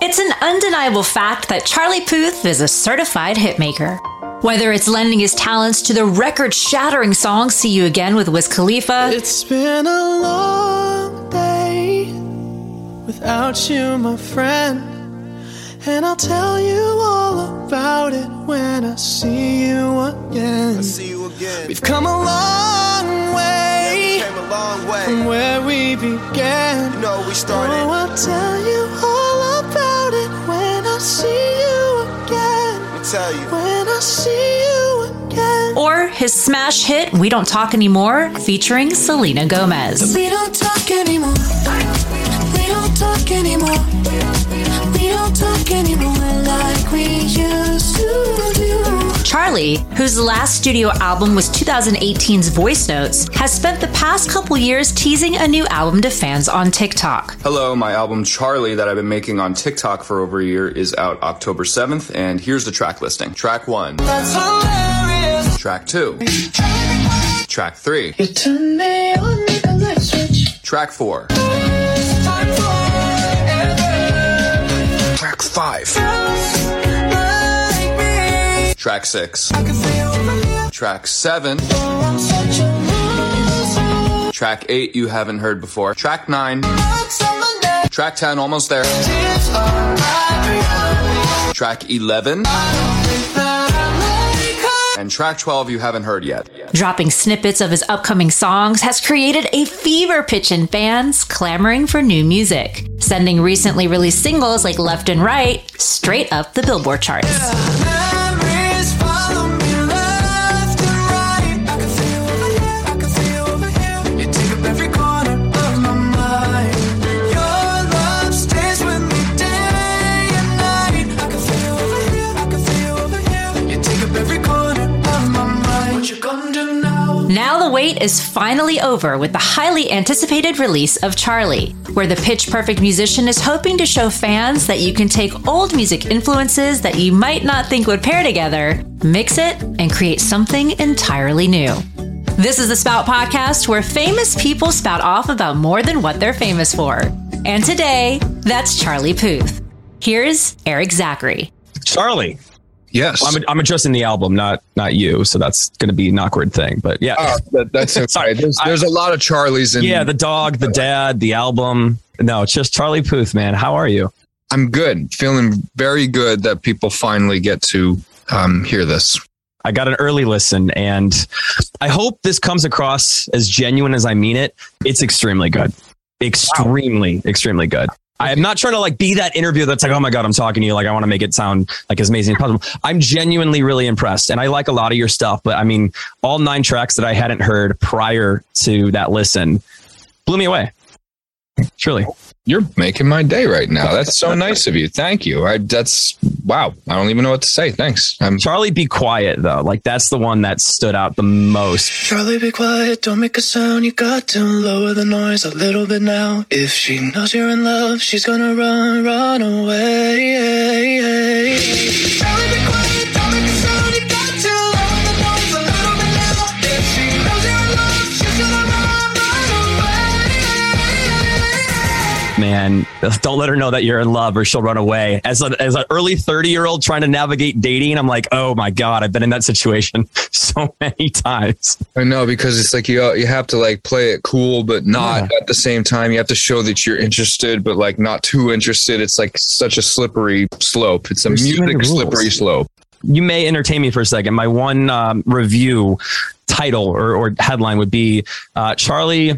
It's an undeniable fact that Charlie Puth is a certified hitmaker. Whether it's lending his talents to the record shattering song See You Again with Wiz Khalifa, It's been a long day without you, my friend. And I'll tell you all about it when I see you again. See you again. We've come a long way Came a long from where we began. You know we Oh, started. I'll tell you all about it when I see you again. Let me tell you. When I see you again. or his smash hit We Don't Talk Anymore featuring Selena Gomez. We don't talk anymore. We don't talk anymore. We don't talk anymore like we used to do. Charlie, whose last studio album was 2018's Voice Notes, has spent the past couple years teasing a new album to fans on TikTok. Hello, my album Charlie that I've been making on TikTok for over a year is out October 7th, and here's the track listing. Track 1, That's hilarious. Track 2, Track 3, You turn me on like a light switch. Track 4, Time. Track 5, Like me. Track 6, I can feel over here. Track 7, Oh, I'm such a loser. Track 8 you haven't heard before, Track 9, Marks on my neck. Track 10 almost there, Tears are right. Track 11, That I like her. and Track 12 you haven't heard yet. Dropping snippets of his upcoming songs has created a fever pitch in fans clamoring for new music, sending recently released singles like Left and Right straight up the Billboard charts. Wait is finally over with the highly anticipated release of Charlie, where the pitch perfect musician is hoping to show fans that you can take old music influences that you might not think would pair together, mix it, and create something entirely new. This is the Spout Podcast, where famous people spout off about more than what they're famous for. And today, that's Charlie Puth. Here's Erik Zachary. Charlie. Yes. I'm, I'm adjusting the album, not not you. So that's going to be an awkward thing. But yeah, Oh, that, that's okay. Sorry. There's, there's a lot of Charlies in. yeah, the dog, the dad, the album. No, it's just Charlie Puth, man. How are you? I'm good. Feeling very good that people finally get to um, hear this. I got an early listen, and I hope this comes across as genuine as I mean it. It's extremely good, extremely, extremely good. I am not trying to like be that interview that's like, oh my god, I'm talking to you. Like I want to make it sound like as amazing as possible. I'm genuinely really impressed, and I like a lot of your stuff. But I mean, all nine tracks that I hadn't heard prior to that listen blew me away. Truly. You're making my day right now. That's so nice of you. Thank you. I, that's wow. I don't even know what to say. Thanks. I'm Charlie, be quiet though. Like that's the one that stood out the most. Charlie, be quiet, don't make a sound. You got to lower the noise a little bit now. If she knows you're in love, she's gonna run, run away. Man, don't let her know that you're in love or she'll run away. As a, as an early 30 year old trying to navigate dating, I'm like, oh my God, I've been in that situation so many times. I know because it's like you you have to like play it cool, but not Yeah. at the same time. You have to show that you're interested, but like not too interested. It's like such a slippery slope. It's a There's music slippery slope. You may entertain me for a second. My one um, review title or, or headline would be uh, Charlie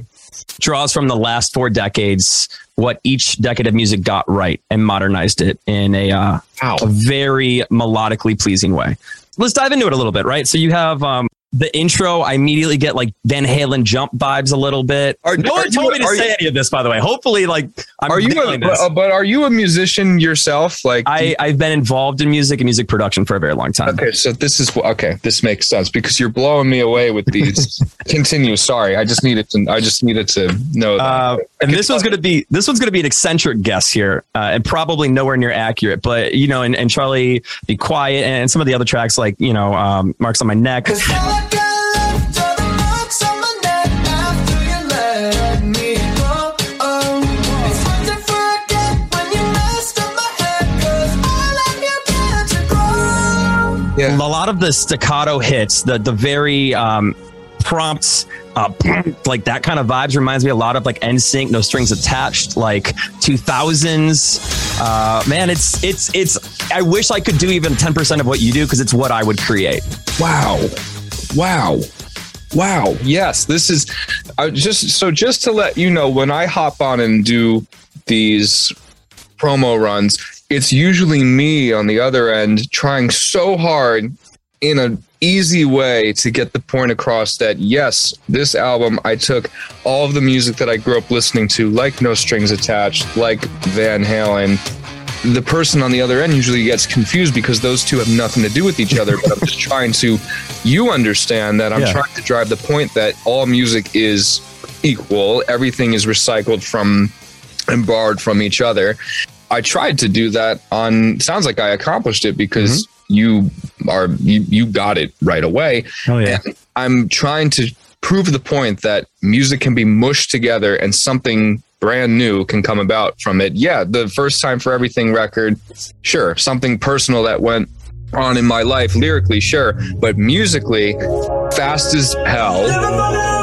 draws from the last four decades what each decade of music got right and modernized it in a, uh, Wow. a very melodically pleasing way. Let's dive into it a little bit, right? So you have um, the intro. I immediately get like Van Halen jump vibes a little bit. Are- no are one told you- me to say you- any of this, by the way. Hopefully, like, I'm are you a, this. but, but are you a musician yourself? Like I, I've been involved in music and music production for a very long time. Okay, so this is okay. This makes sense because you're blowing me away with these. Continue. Sorry, I just needed to. I just needed to know that. Uh, and this one's going to be this one's going to be an eccentric guess here, uh, and probably nowhere near accurate. But you know, and, and Charlie, be quiet, and some of the other tracks like you know, um, marks on my neck. Yeah. a lot of the staccato hits, the the very um, prompts, uh, like that kind of vibes reminds me a lot of like NSYNC, No Strings Attached, like 2000s. Uh, man, it's it's it's. I wish I could do even 10% of what you do because it's what I would create. Wow. Wow. Wow. Yes, this is I just so just to let you know when I hop on and do these promo runs, it's usually me on the other end trying so hard in an easy way to get the point across that yes, this album I took all of the music that I grew up listening to like No Strings Attached, like Van Halen, the person on the other end usually gets confused because those two have nothing to do with each other. But I'm just trying to, you understand that I'm Yeah. trying to drive the point that all music is equal, everything is recycled from and borrowed from each other. I tried to do that on, sounds like I accomplished it because mm-hmm. you are, you, you got it right away. Oh yeah. And I'm trying to prove the point that music can be mushed together and something brand new can come about from it. Yeah, the first time for everything record, sure, something personal that went on in my life lyrically, sure, but musically, fast as hell.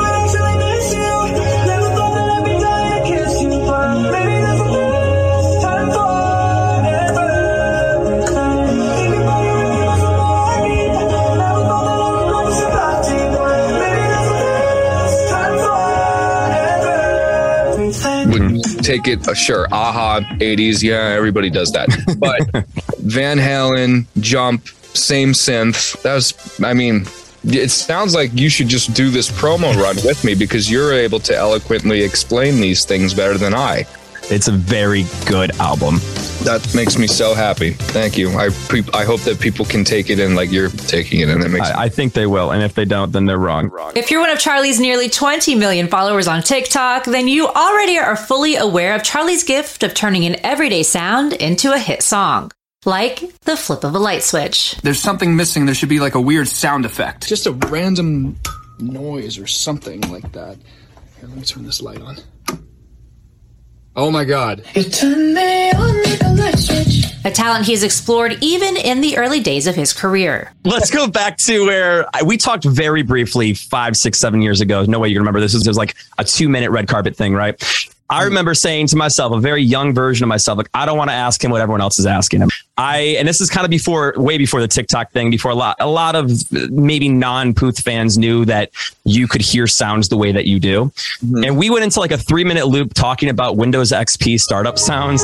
Take it, uh, sure, aha, 80s, yeah, everybody does that. But Van Halen, Jump, same synth. That was, I mean, it sounds like you should just do this promo run with me because you're able to eloquently explain these things better than I. It's a very good album. That makes me so happy. Thank you. I pre- I hope that people can take it in like you're taking it in. That makes I, I think they will, and if they don't, then they're wrong. If you're one of Charlie's nearly 20 million followers on TikTok, then you already are fully aware of Charlie's gift of turning an everyday sound into a hit song. Like the flip of a light switch. There's something missing. There should be like a weird sound effect. just a random noise or something like that. Here, let me turn this light on. Oh my god. A talent he's explored even in the early days of his career. Let's go back to where I- we talked very briefly five, six, seven years ago. No way you can remember this. This was like a two minute red carpet thing, right? I mm. remember saying to myself, a very young version of myself, like, I don't want to ask him what everyone else is asking him. I, and this is kind of before, way before the TikTok thing, before a lot, a lot of maybe non Puth fans knew that you could hear sounds the way that you do. Mm-hmm. And we went into like a three minute loop talking about Windows XP startup sounds.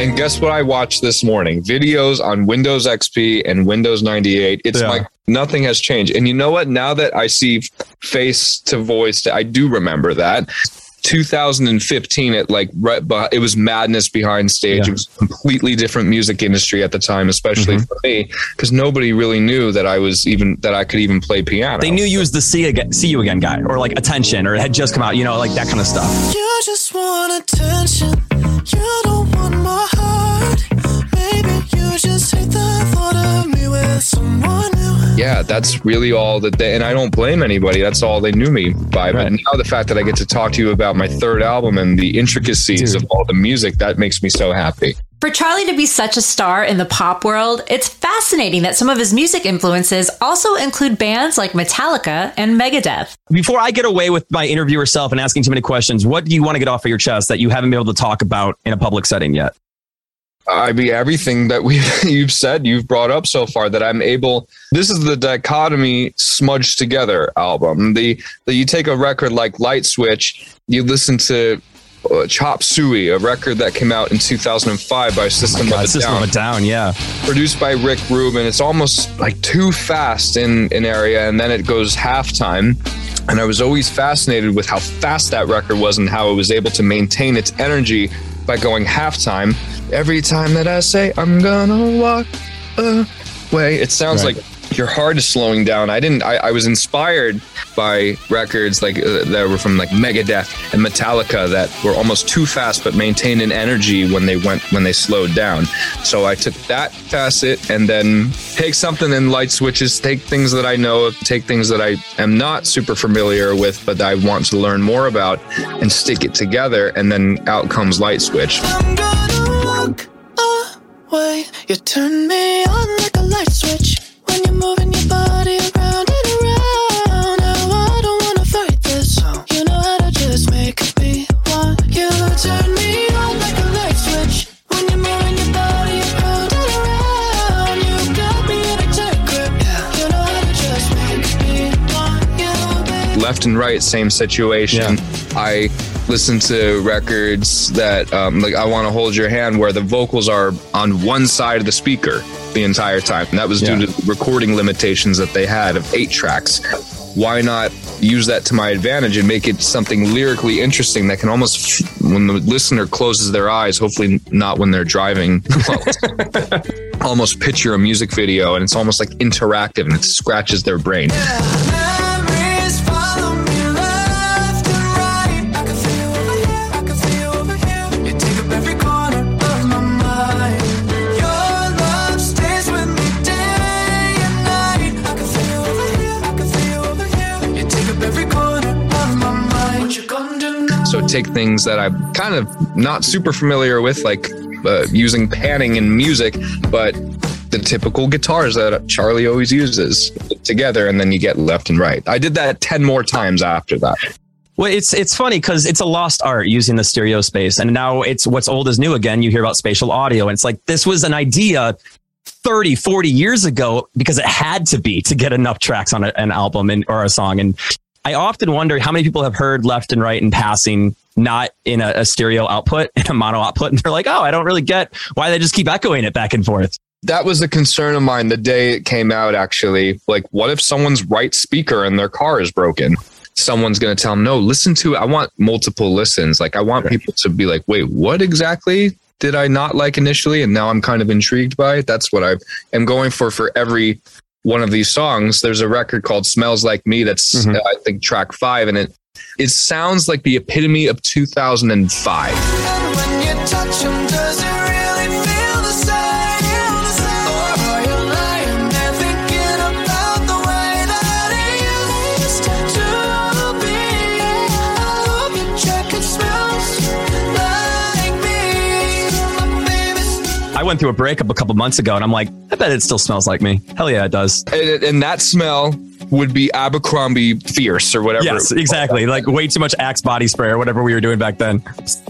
And guess what I watched this morning? Videos on Windows XP and Windows 98. It's Yeah. like nothing has changed. And you know what? Now that I see face to voice, I do remember that. 2015 it like right beh- it was madness behind stage Yeah. it was a completely different music industry at the time especially Mm-hmm. for me because nobody really knew that i was even that i could even play piano They knew you was the see, again, see you again guy, or like attention, or it had just come out, you know, like that kind of stuff. You just want attention. You don't want my heart. Maybe you just hate the thought of me with someone new. Yeah, that's really all that they, and I don't blame anybody. That's all they knew me by. But now the fact that I get to talk to you about my third album and the intricacies Dude. of all the music, that makes me so happy. For Charlie to be such a star in the pop world, it's fascinating that some of his music influences also include bands like Metallica and Megadeth. Before I get away with my interviewer self and asking too many questions, what do you want to get off of your chest that you haven't been able to talk about in a public setting yet? I mean, everything that we you've said, you've brought up so far, that I'm able. This is the dichotomy smudged together album. The that you take a record like Light Switch, you listen to uh, Chop Suey, a record that came out in 2005 by System God, of a System Down. of a Down, yeah. produced by Rick Rubin. It's almost like too fast in an area, and then it goes halftime. And I was always fascinated with how fast that record was and how it was able to maintain its energy by going halftime. Every time that I say I'm gonna walk away, it sounds Right. like your heart is slowing down. I didn't. I, I was inspired by records like uh, that were from like Megadeth and Metallica that were almost too fast but maintained an energy when they went when they slowed down. So I took that facet and then take something in light switches, take things that I know, take things that I am not super familiar with, but I want to learn more about, and stick it together. And then out comes light switch. I'm gonna walk way. You turn me on like a light switch when you're moving your body around and around. Now I don't wanna fight this. You know how to just make me want you. Turn me on like a light switch when you're moving your body around and around. You got me in a tight grip. You know how to just make me want you, baby. left and right, same situation. I listen to records that, um, like, I want to hold your hand, where the vocals are on one side of the speaker the entire time. And that was due Yeah. to recording limitations that they had of eight tracks. Why not use that to my advantage and make it something lyrically interesting that can almost, when the listener closes their eyes, hopefully not when they're driving, almost picture a music video and it's almost like interactive and it scratches their brain. Memories take things that I'm kind of not super familiar with, like uh, using panning in music, but the typical guitars that Charlie always uses together, and then you get left and right. I did that 10 more times after that. Well, it's it's funny because it's a lost art using the stereo space, and now it's what's old is new again. You hear about spatial audio, and it's like this was an idea 30, 40 years ago because it had to be to get enough tracks on a, an album and or a song. And I often wonder how many people have heard left and right in passing, not in a, a stereo output, in a mono output, and they're like, oh, I don't really get why they just keep echoing it back and forth. That was a concern of mine the day it came out, actually. Like, what if someone's right speaker in their car is broken? Someone's going to tell them, no, listen to it. I want multiple listens. Like, I want people to be like, wait, what exactly did I not like initially? And now I'm kind of intrigued by it. That's what I am going for for every one of these songs. There's a record called Smells Like Me that's, Mhm. uh, I think, track five. And it, it sounds like the epitome of 2005. Went through a breakup a couple months ago, and I'm like, I bet it still smells like me. Hell yeah, it does. And, and that smell would be Abercrombie Fierce or whatever. Yes, exactly. Like way too much Axe body spray or whatever we were doing back then.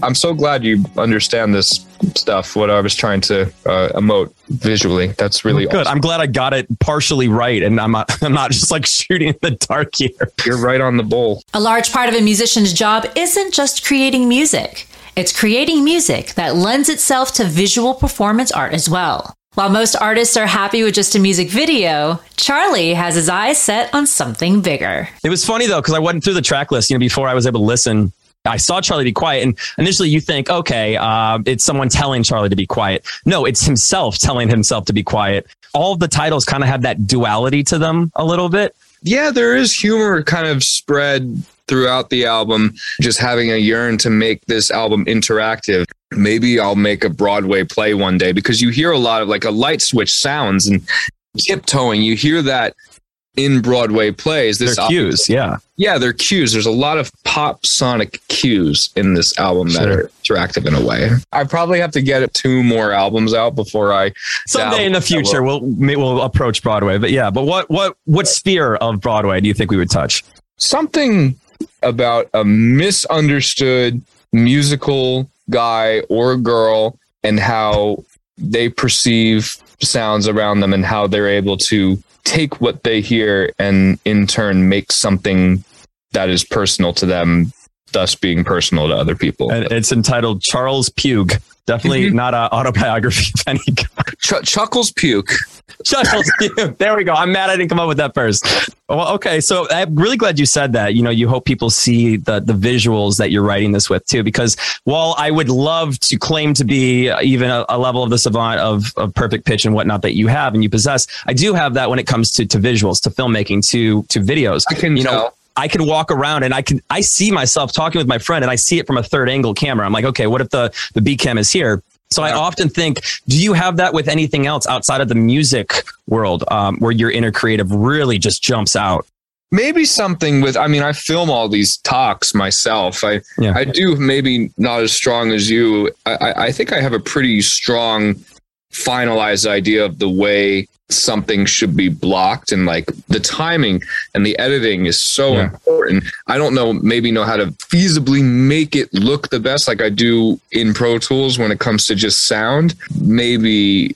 I'm so glad you understand this stuff. What I was trying to uh, emote visually. That's really Good. awesome. I'm glad I got it partially right, and I'm not. I'm not just like shooting in the dark here. You're right on the bowl. A large part of a musician's job isn't just creating music, it's creating music that lends itself to visual performance art as well. While most artists are happy with just a music video, Charlie has his eyes set on something bigger. It was funny though because I went through the track list. You know, before I was able to listen. I saw Charlie be quiet, and initially you think, okay, uh, it's someone telling Charlie to be quiet. No, it's himself telling himself to be quiet. All of the titles kind of have that duality to them a little bit. Yeah, there is humor kind of spread throughout the album. Just having a yearn to make this album interactive. Maybe I'll make a Broadway play one day because you hear a lot of like a light switch sounds and tiptoeing. You hear that in Broadway plays. This al- cues, yeah. yeah, they're cues. There's a lot of pop sonic cues in this album that are interactive in a way. I probably have to get two more albums out before I Someday in the future, we'll we'll approach Broadway. But yeah, but what what what sphere of Broadway do you think we would touch? something about a misunderstood musical guy or girl and how they perceive sounds around them and how they're able to take what they hear and in turn make something that is personal to them thus being personal to other people And it's entitled Charles Pugh. Definitely Mhm. not an autobiography of any kind. Ch- chuckles puke There we go. I'm mad I didn't come up with that first. Well, okay. So I'm really glad you said that. You know, you hope people see the the visuals that you're writing this with too, because while I would love to claim to be even a, a level of the savant of, of perfect pitch and whatnot that you have and you possess, I do have that when it comes to, to visuals, to filmmaking, to, to videos. I can you know, tell. I can walk around and I can I see myself talking with my friend and I see it from a third angle camera. I'm like, okay, what if the the B cam is here? So I often think, do you have that with anything else outside of the music world, um, where your inner creative really just jumps out? maybe something with i mean i film all these talks myself i Yeah. i do maybe not as strong as you I, I i think i have a pretty strong finalized idea of the way something should be blocked and like the timing and the editing is so Yeah. important. I don't know, maybe know how to feasibly make it look the best like I do in Pro Tools when it comes to just sound. Maybe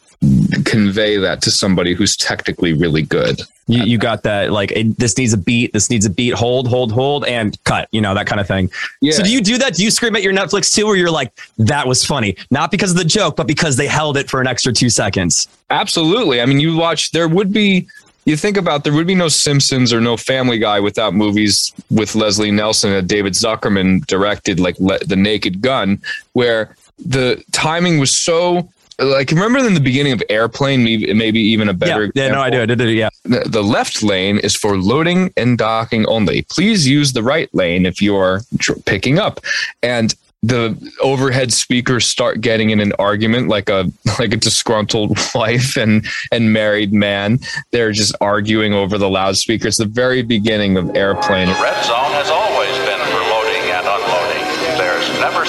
convey that to somebody who's technically really good. You, you got that like it, this needs a beat, this needs a beat, hold, hold, hold, and cut. You know that kind of thing. Yeah. So do you do that? Do you scream at your Netflix too, where you're like, "That was funny," not because of the joke, but because they held it for an extra two seconds? Absolutely. I mean, you watch, there would be, you think about, there would be no Simpsons or no Family Guy without movies with Leslie Nielsen and David Zuckerman directed, like Le- The Naked Gun, where the timing was so. Like remember in the beginning of Airplane, maybe, maybe even a better. Yeah, yeah, no, I do, I example? do, yeah. The, the left lane is for loading and docking only. Please use the right lane if you're tr- picking up. And the overhead speakers start getting in an argument like a like a disgruntled wife and and married man. They're just arguing over the loudspeakers. The very beginning of Airplane. The red zone has always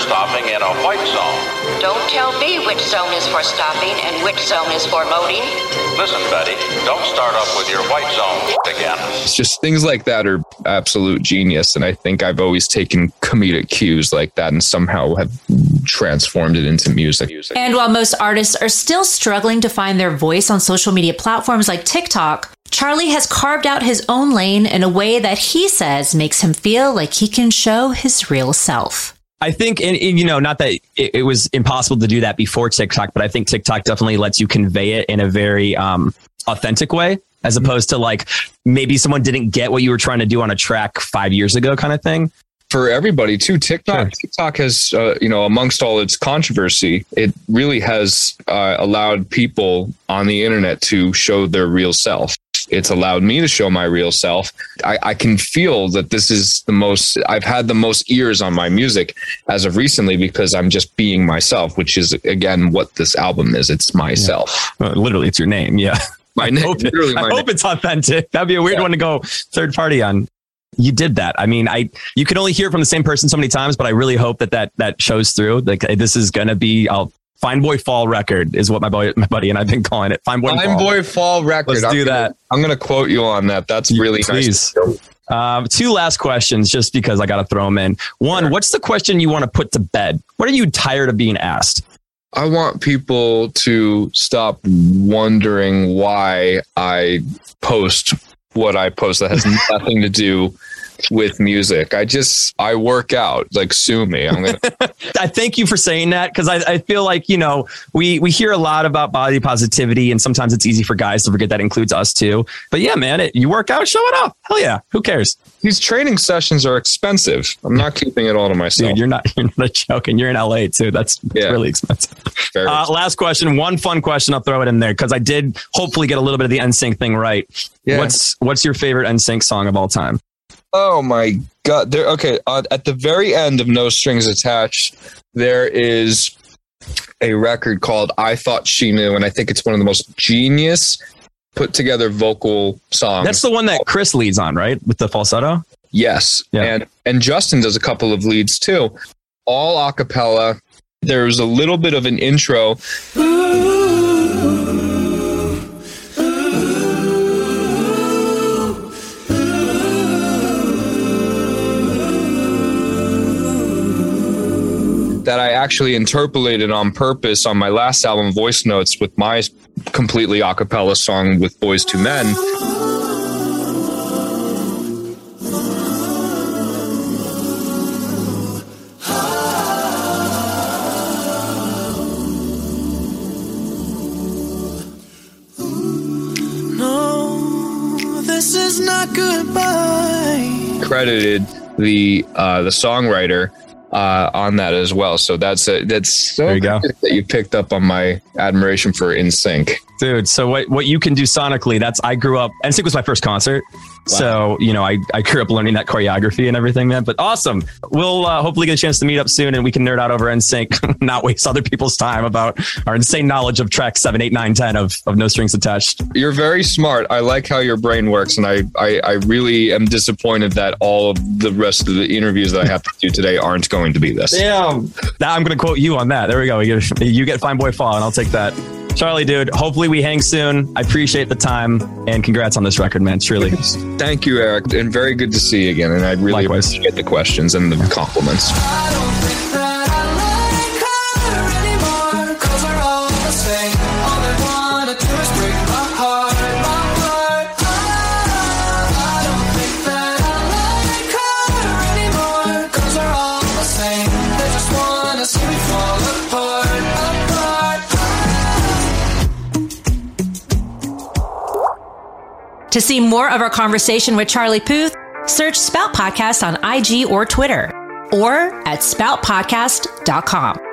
stopping in a white zone. Don't tell me which zone is for stopping and which zone is for loading. Listen, Betty, don't start up with your white zone again. It's just things like that are absolute genius. And I think I've always taken comedic cues like that and somehow have transformed it into music. And while most artists are still struggling to find their voice on social media platforms like TikTok, Charlie has carved out his own lane in a way that he says makes him feel like he can show his real self. I think, and, and, you know, not that it, it was impossible to do that before TikTok, but I think TikTok definitely lets you convey it in a very um, authentic way, as opposed to like maybe someone didn't get what you were trying to do on a track five years ago, kind of thing. for everybody too. TikTok, Sure. TikTok has, uh, you know, amongst all its controversy, it really has uh, allowed people on the internet to show their real self. It's allowed me to show my real self. I, I can feel that this is the most, I've had the most ears on my music as of recently because I'm just being myself, which is again what this album is. It's myself. Uh, literally, it's your name. Yeah. My I name, hope, it- literally I my hope name. it's authentic. That'd be a weird Yeah. one to go third party on. You did that. I mean, I you can only hear from the same person so many times, but I really hope that that that shows through. Like this is gonna be. I'll Fine Boy Fall record is what my boy, my buddy and I've been calling it. Fine Boy Fine Fall. Boy Fall record. Let's I'm do gonna- that. I'm going to quote you on that. That's really please. nice. Um, two last questions, just because I got to throw them in. One, what's the question you want to put to bed? What are you tired of being asked? I want people to stop wondering why I post what I post that has nothing to do with music. I just I work out. Like sue me. I'm gonna I thank you for saying that because I, I feel like you know we we hear a lot about body positivity and sometimes it's easy for guys to forget that includes us too. But yeah, man, it, you work out, show it off. Hell yeah, who cares, these training sessions are expensive. I'm not keeping it all to myself. dude? You're not you're not joking. You're in LA too. That's, that's Yeah. really expensive. Uh, last question, one fun question. I'll throw it in there because I did hopefully get a little bit of the NSYNC thing right. Yeah. What's what's your favorite NSYNC song of all time? Oh my god! There. Okay. Uh, at the very end of No Strings Attached, there is a record called "I Thought She Knew," and I think it's one of the most genius put together vocal songs. That's the one that Chris leads on, right? With the falsetto. Yes. Yeah. And and Justin does a couple of leads too. All a cappella. There's a little bit of an intro. That I actually interpolated on purpose on my last album, Voice Notes, with my completely a cappella song with Boyz II Men. No, this is not goodbye. credited the uh, the songwriter uh, on that as well. So that's a, that's so There you go. good that you picked up on my admiration for NSYNC. Dude, so what what you can do sonically, that's I grew up NSYNC was my first concert. So, you know, I, I grew up learning that choreography and everything, man. But awesome. We'll uh, hopefully get a chance to meet up soon and we can nerd out over NSYNC, not waste other people's time about our insane knowledge of track 7, 8, 9, 10 of, of No Strings Attached. You're very smart. I like how your brain works, and I, I I really am disappointed that all of the rest of the interviews that I have to do today aren't going to be this. Damn. Now I'm going to quote you on that. There we go. You get, you get Fine Boy Fall and I'll take that. Charlie, dude, hopefully we hang soon. I appreciate the time and congrats on this record, man. Truly. Thank you, Erik, and very good to see you again. And I really Likewise. appreciate the questions and the compliments. To see more of our conversation with Charlie Puth, search Spout Podcast on IG or Twitter or at spoutpodcast.com.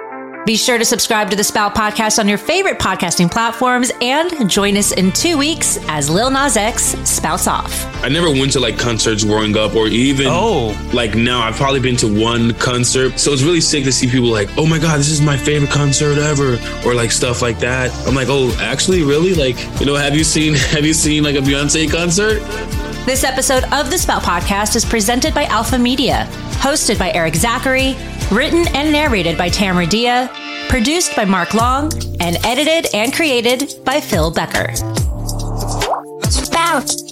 Be sure to subscribe to the Spout Podcast on your favorite podcasting platforms and join us in two weeks as Lil Nas X spouts off. I never went to like concerts growing up or even Oh. like now I've probably been to one concert. So it's really sick to see people like, oh my God, this is my favorite concert ever. Or like stuff like that. I'm like, oh, actually really? Like, you know, have you seen have you seen like a Beyonce concert? This episode of the Spout Podcast is presented by Alpha Media, hosted by Erik Zachary, written and narrated by Tamara Dia, produced by Mark Long, and edited and created by Phil Becker. Spout.